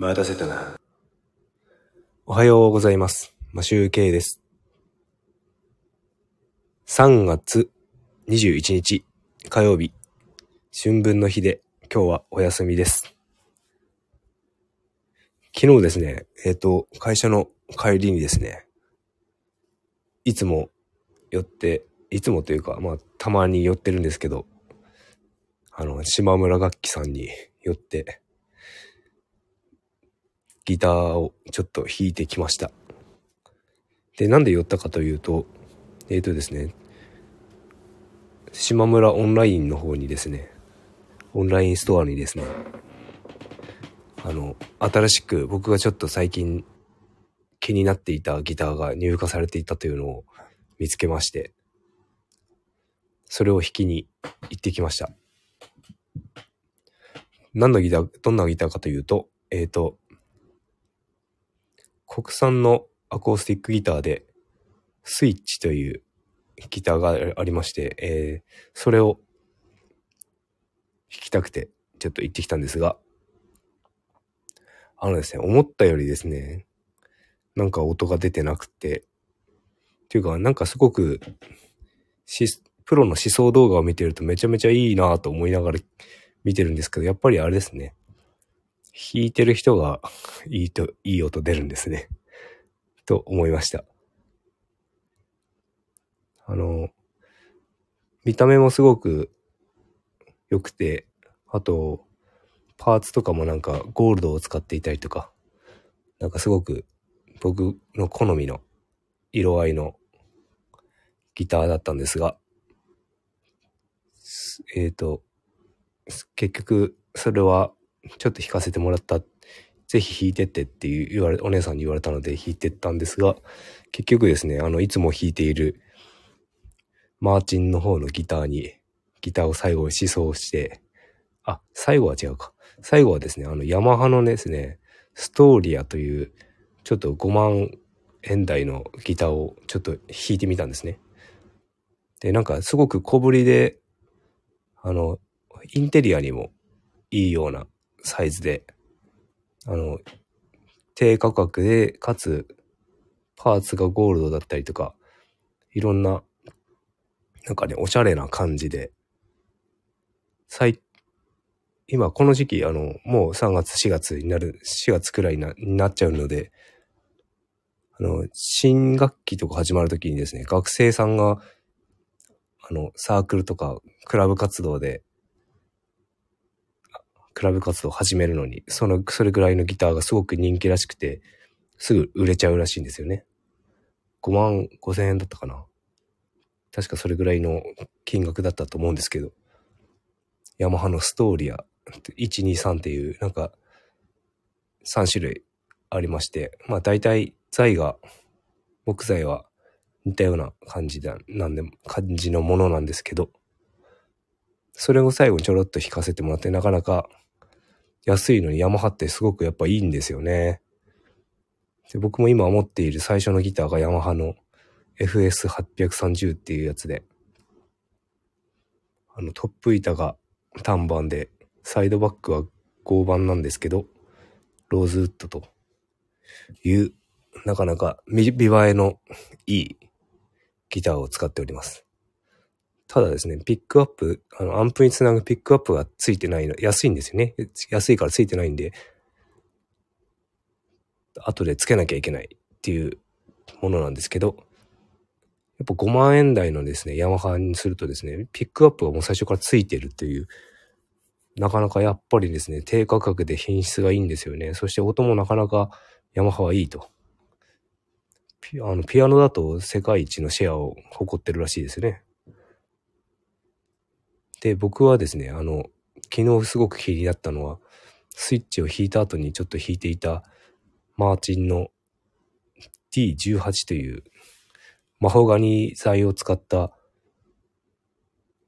待たせたな。おはようございます。マシューケイです。3月21日火曜日、春分の日で今日はお休みです。昨日ですね、えっ、と、会社の帰りにですね、いつも寄って、いつもというか、まあ、たまに寄ってるんですけど、あの、島村楽器さんに寄って、ギターをちょっと弾いてきました。で、なんで寄ったかというと、えっ、とですね、島村オンラインの方にですね、オンラインストアにですね、あの、新しく僕がちょっと最近気になっていたギターが入荷されていたというのを見つけまして、それを弾きに行ってきました。何のギター、どんなギターかというと、えっ、と、国産のアコースティックギターで、スイッチというギターがありまして、えーそれを弾きたくて、ちょっと行ってきたんですが、あのですね、思ったよりですね、なんか音が出てなくて、っていうか、なんかすごく、し、プロの思想動画を見てるとめちゃめちゃいいなと思いながら見てるんですけど、やっぱりあれですね。弾いてる人がいいと、いい音出るんですね。と思いました。あの、見た目もすごく良くて、あと、パーツとかもなんかゴールドを使っていたりとか、なんかすごく僕の好みの色合いのギターだったんですが、えっ、と、結局それはちょっと弾かせてもらった、ぜひ弾いてってっていう言われ、お姉さんに言われたので弾いてったんですが、結局ですね、あの、いつも弾いているマーチンの方のギターに、ギターを最後に思想して、あ、最後は違うか。最後はですね、あの、ヤマハのですね、ストーリアという、ちょっと5万円台のギターをちょっと弾いてみたんですね。で、なんかすごく小ぶりで、あの、インテリアにもいいようなサイズで、あの、低価格で、かつ、パーツがゴールドだったりとか、いろんな、なんかね、おしゃれな感じで、最、今この時期、あの、もう3月、4月になる、4月くらいになになっちゃうので、あの、新学期とか始まるときにですね、学生さんが、あの、サークルとか、クラブ活動で、クラブ活動を始めるのに、その、それぐらいのギターがすごく人気らしくて、すぐ売れちゃうらしいんですよね。5万5千円だったかな。確かそれぐらいの金額だったと思うんですけど、ヤマハのストーリア123っていう、なんか、3種類ありまして、まあ大体材が、木材は似たような感じだ、なんで、感じのものなんですけど、それを最後にちょろっと弾かせてもらって、なかなか安いのにヤマハってすごくやっぱいいんですよね。で僕も今持っている最初のギターがヤマハの FS830 っていうやつで、あのトップ板が単板で、サイドバックは合板なんですけど、ローズウッドという、なかなか見見栄えのいいギターを使っております。ただですね、ピックアップ、あの、アンプにつなぐピックアップがついてないの、安いんですよね。安いからついてないんで、後でつけなきゃいけないっていうものなんですけど、やっぱ5万円台のですね、ヤマハにするとですね、ピックアップがもう最初からついてるっていう、なかなかやっぱりですね、低価格で品質がいいんですよね。そして音もなかなかヤマハはいいと。ピあのピアノだと世界一のシェアを誇ってるらしいですね。で、僕はですね、あの、昨日すごく気になったのは、スイッチを弾いた後にちょっと弾いていたマーチンの T18 というマホガニ材を使った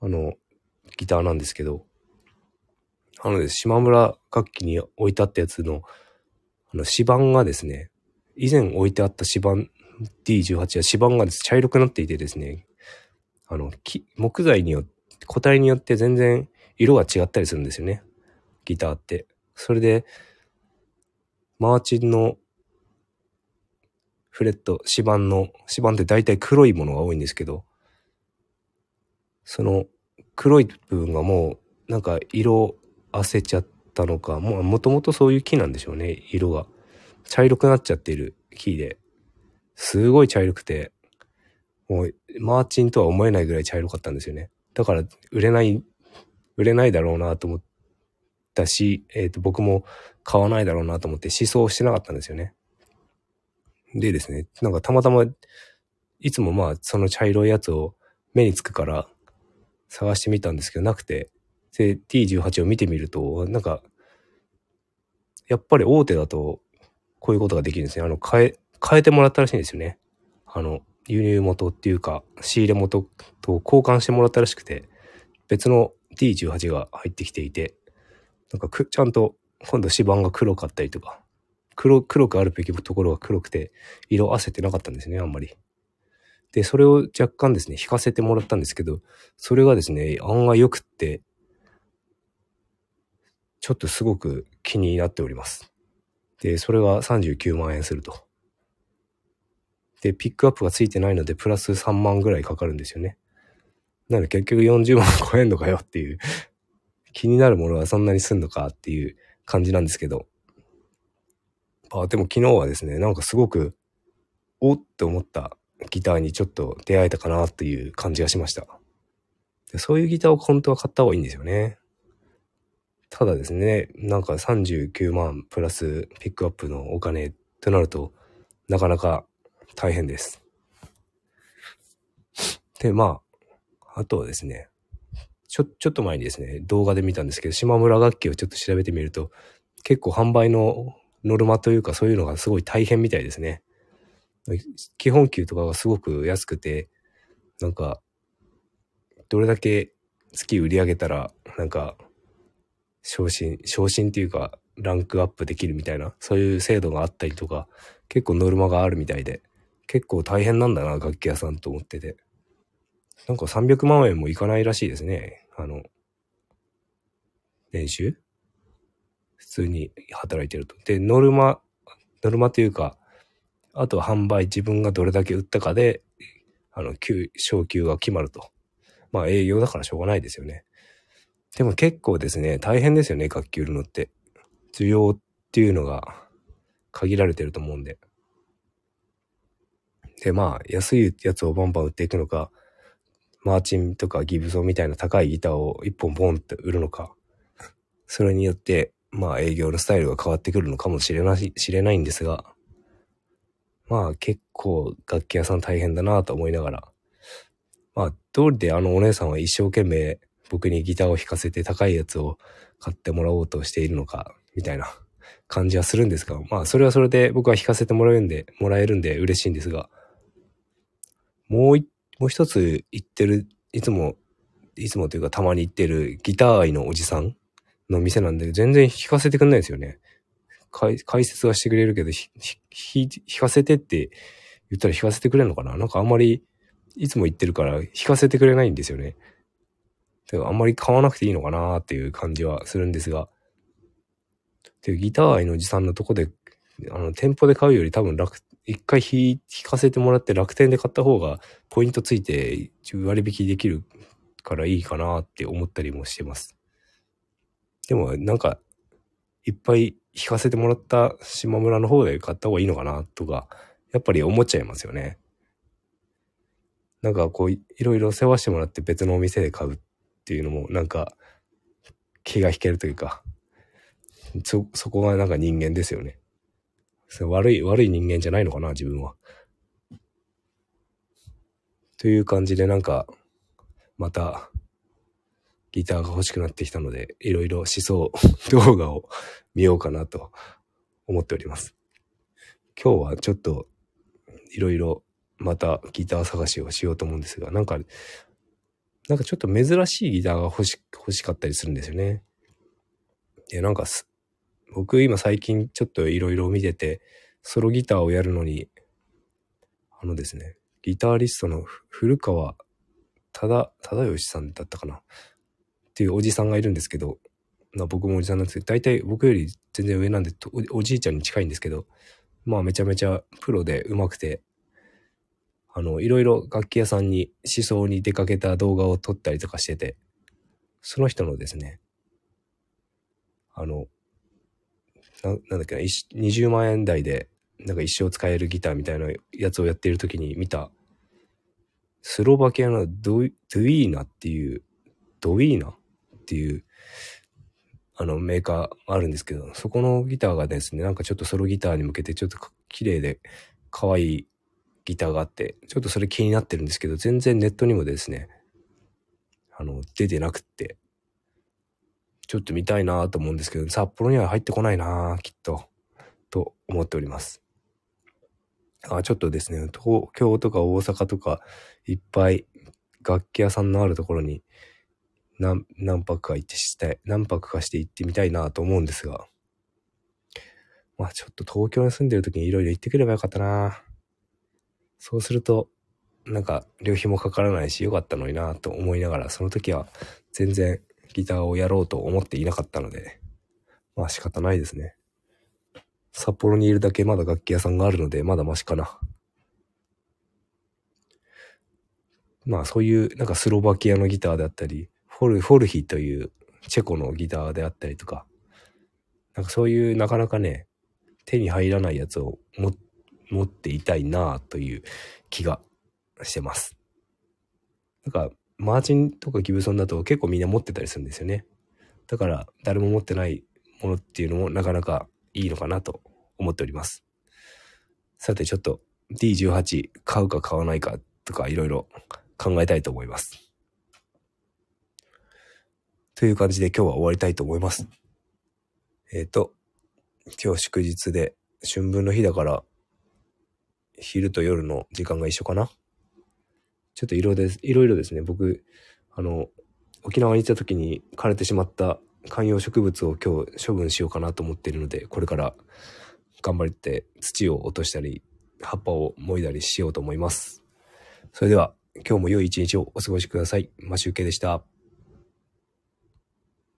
あのギターなんですけど、あのです、島村楽器に置いてあったやつのあの指板がですね、以前置いてあった指板 D18 は指板がです茶色くなっていてですね、あの、木木材によって、個体によって全然色が違ったりするんですよね。ギターって。それで、マーチンのフレット、指板の、指板って大体黒いものが多いんですけど、その黒い部分がもうなんか色あせちゃったのか、ももともとそういう木なんでしょうね、色が。茶色くなっちゃってる木で、すごい茶色くて、もうマーチンとは思えないぐらい茶色かったんですよね。だから売れない、売れないだろうなと思ったし、えっ、ー、と僕も買わないだろうなと思って思想してなかったんですよね。でですね、なんかたまたま、いつもまあその茶色いやつを目につくから探してみたんですけどなくて、で、T18 を見てみると、なんか、やっぱり大手だとこういうことができるんですね。あの、変え、変えてもらったらしいんですよね。あの、輸入元っていうか、仕入れ元と交換してもらったらしくて、別の T18 が入ってきていて、なんかく、ちゃんと今度指板が黒かったりとか、黒、黒くあるべきところが黒くて、色あせてなかったんですね、あんまり。で、それを若干ですね、引かせてもらったんですけど、それがですね、案外良くって、ちょっとすごく気になっております。で、それが39万円すると。で、ピックアップがついてないので、プラス3万ぐらいかかるんですよね。なので結局40万超えんのかよっていう 気になるものはそんなにすんのかっていう感じなんですけど。あ、でも昨日はですね、なんかすごく、おって思ったギターにちょっと出会えたかなっていう感じがしました。でそういうギターを本当は買った方がいいんですよね。ただですね、なんか39万プラスピックアップのお金ってなると、なかなか大変です。で、まあ、あとはですね、ちょ、ちょっと前にですね、動画で見たんですけど、島村楽器をちょっと調べてみると、結構販売のノルマというかそういうのがすごい大変みたいですね。基本給とかがすごく安くて、なんか、どれだけ月売り上げたら、なんか、昇進、昇進っていうか、ランクアップできるみたいな、そういう制度があったりとか、結構ノルマがあるみたいで、結構大変なんだな、楽器屋さんと思ってて。なんか300万円もいかないらしいですね。あの、練習普通に働いてると。で、ノルマ、ノルマというか、あと販売、自分がどれだけ売ったかで、あの、給、昇給が決まると。まあ営業だからしょうがないですよね。でも結構ですね、大変ですよね、楽器売るのって。需要っていうのが限られてると思うんで。で、まあ、安いやつをバンバン売っていくのか、マーチンとかギブソンみたいな高いギターを一本ボンって売るのか、それによって、まあ営業のスタイルが変わってくるのかもしれない、知れないんですが、まあ結構楽器屋さん大変だなと思いながら、まあ通りであのお姉さんは一生懸命僕にギターを弾かせて高いやつを買ってもらおうとしているのか、みたいな感じはするんですが、まあそれはそれで僕は弾かせてもらうんで、もらえるんで嬉しいんですが、もう一もう一つ言ってる、いつも、いつもというかたまに行ってるギター愛のおじさんの店なんで全然弾かせてくんないんですよね。解説はしてくれるけど、弾かせてって言ったら弾かせてくれるのかな？なんかあんまりいつも言ってるから弾かせてくれないんですよね。だからあんまり買わなくていいのかなっていう感じはするんですが。で、ギター愛のおじさんのとこで、あの、店舗で買うより多分楽、一回弾かせてもらって楽天で買った方がポイントついて割引できるからいいかなって思ったりもしてます。でもなんかいっぱい弾かせてもらった島村の方で買った方がいいのかなとかやっぱり思っちゃいますよね。なんかこういろいろ世話してもらって別のお店で買うっていうのもなんか気が引けるというかそ、そこがなんか人間ですよね。悪い、悪い人間じゃないのかな、自分は。という感じでなんか、また、ギターが欲しくなってきたので、いろいろ思想 動画を見ようかなと思っております。今日はちょっと、いろいろまたギター探しをしようと思うんですが、なんか、なんかちょっと珍しいギターが欲し、欲しかったりするんですよね。で、なんか僕今最近ちょっといろいろ見てて、ソロギターをやるのに、あのですね、ギタリストの古川忠、忠義さんだったかなっていうおじさんがいるんですけど、まあ、僕もおじさんなんですけど、大体僕より全然上なんでお、おじいちゃんに近いんですけど、まあめちゃめちゃプロで上手くて、あの、いろいろ楽器屋さんに思想に出かけた動画を撮ったりとかしてて、その人のですね、あの、ななんだっけな、20万円台で、なんか一生使えるギターみたいなやつをやっている時に見た、スロバキアのドゥドゥイーナっていう、ドウィーナっていう、あのメーカーあるんですけど、そこのギターがですね、なんかちょっとソロギターに向けてちょっと綺麗で可愛いギターがあって、ちょっとそれ気になってるんですけど、全然ネットにもですね、あの、出てなくって、ちょっと見たいなと思うんですけど、札幌には入ってこないなきっと、と思っております。あちょっとですね、東京とか大阪とか、いっぱい楽器屋さんのあるところに何、何泊か行ってして、何泊かして行ってみたいなと思うんですが、まあちょっと東京に住んでる時にいろいろ行ってくればよかったな。そうすると、なんか、旅費もかからないし、よかったのになと思いながら、その時は全然ギターをやろうと思っていなかったので、まあ仕方ないですね。札幌にいるだけまだ楽器屋さんがあるので、まだマシかな。まあそういう、なんかスロバキアのギターであったり、フォル、フォルヒというチェコのギターであったりとか、なんかそういうなかなかね、手に入らないやつを持持っていたいなという気がしてます。なんか、マーチンとかギブソンだと結構みんな持ってたりするんですよね。だから、誰も持ってないものっていうのもなかなかいいのかなと思っております。さて、ちょっと D18 買うか買わないかとかいろいろ考えたいと思います。という感じで今日は終わりたいと思います。えっ、ー、と、今日祝日で春分の日だから昼と夜の時間が一緒かな。ちょっといろいろです、いろいろですね、僕、あの、沖縄に行った時に枯れてしまった観葉植物を今日処分しようかなと思っているので、これから頑張って土を落としたり、葉っぱをもいだりしようと思います。それでは、今日も良い一日をお過ごしください。マシュウケでした。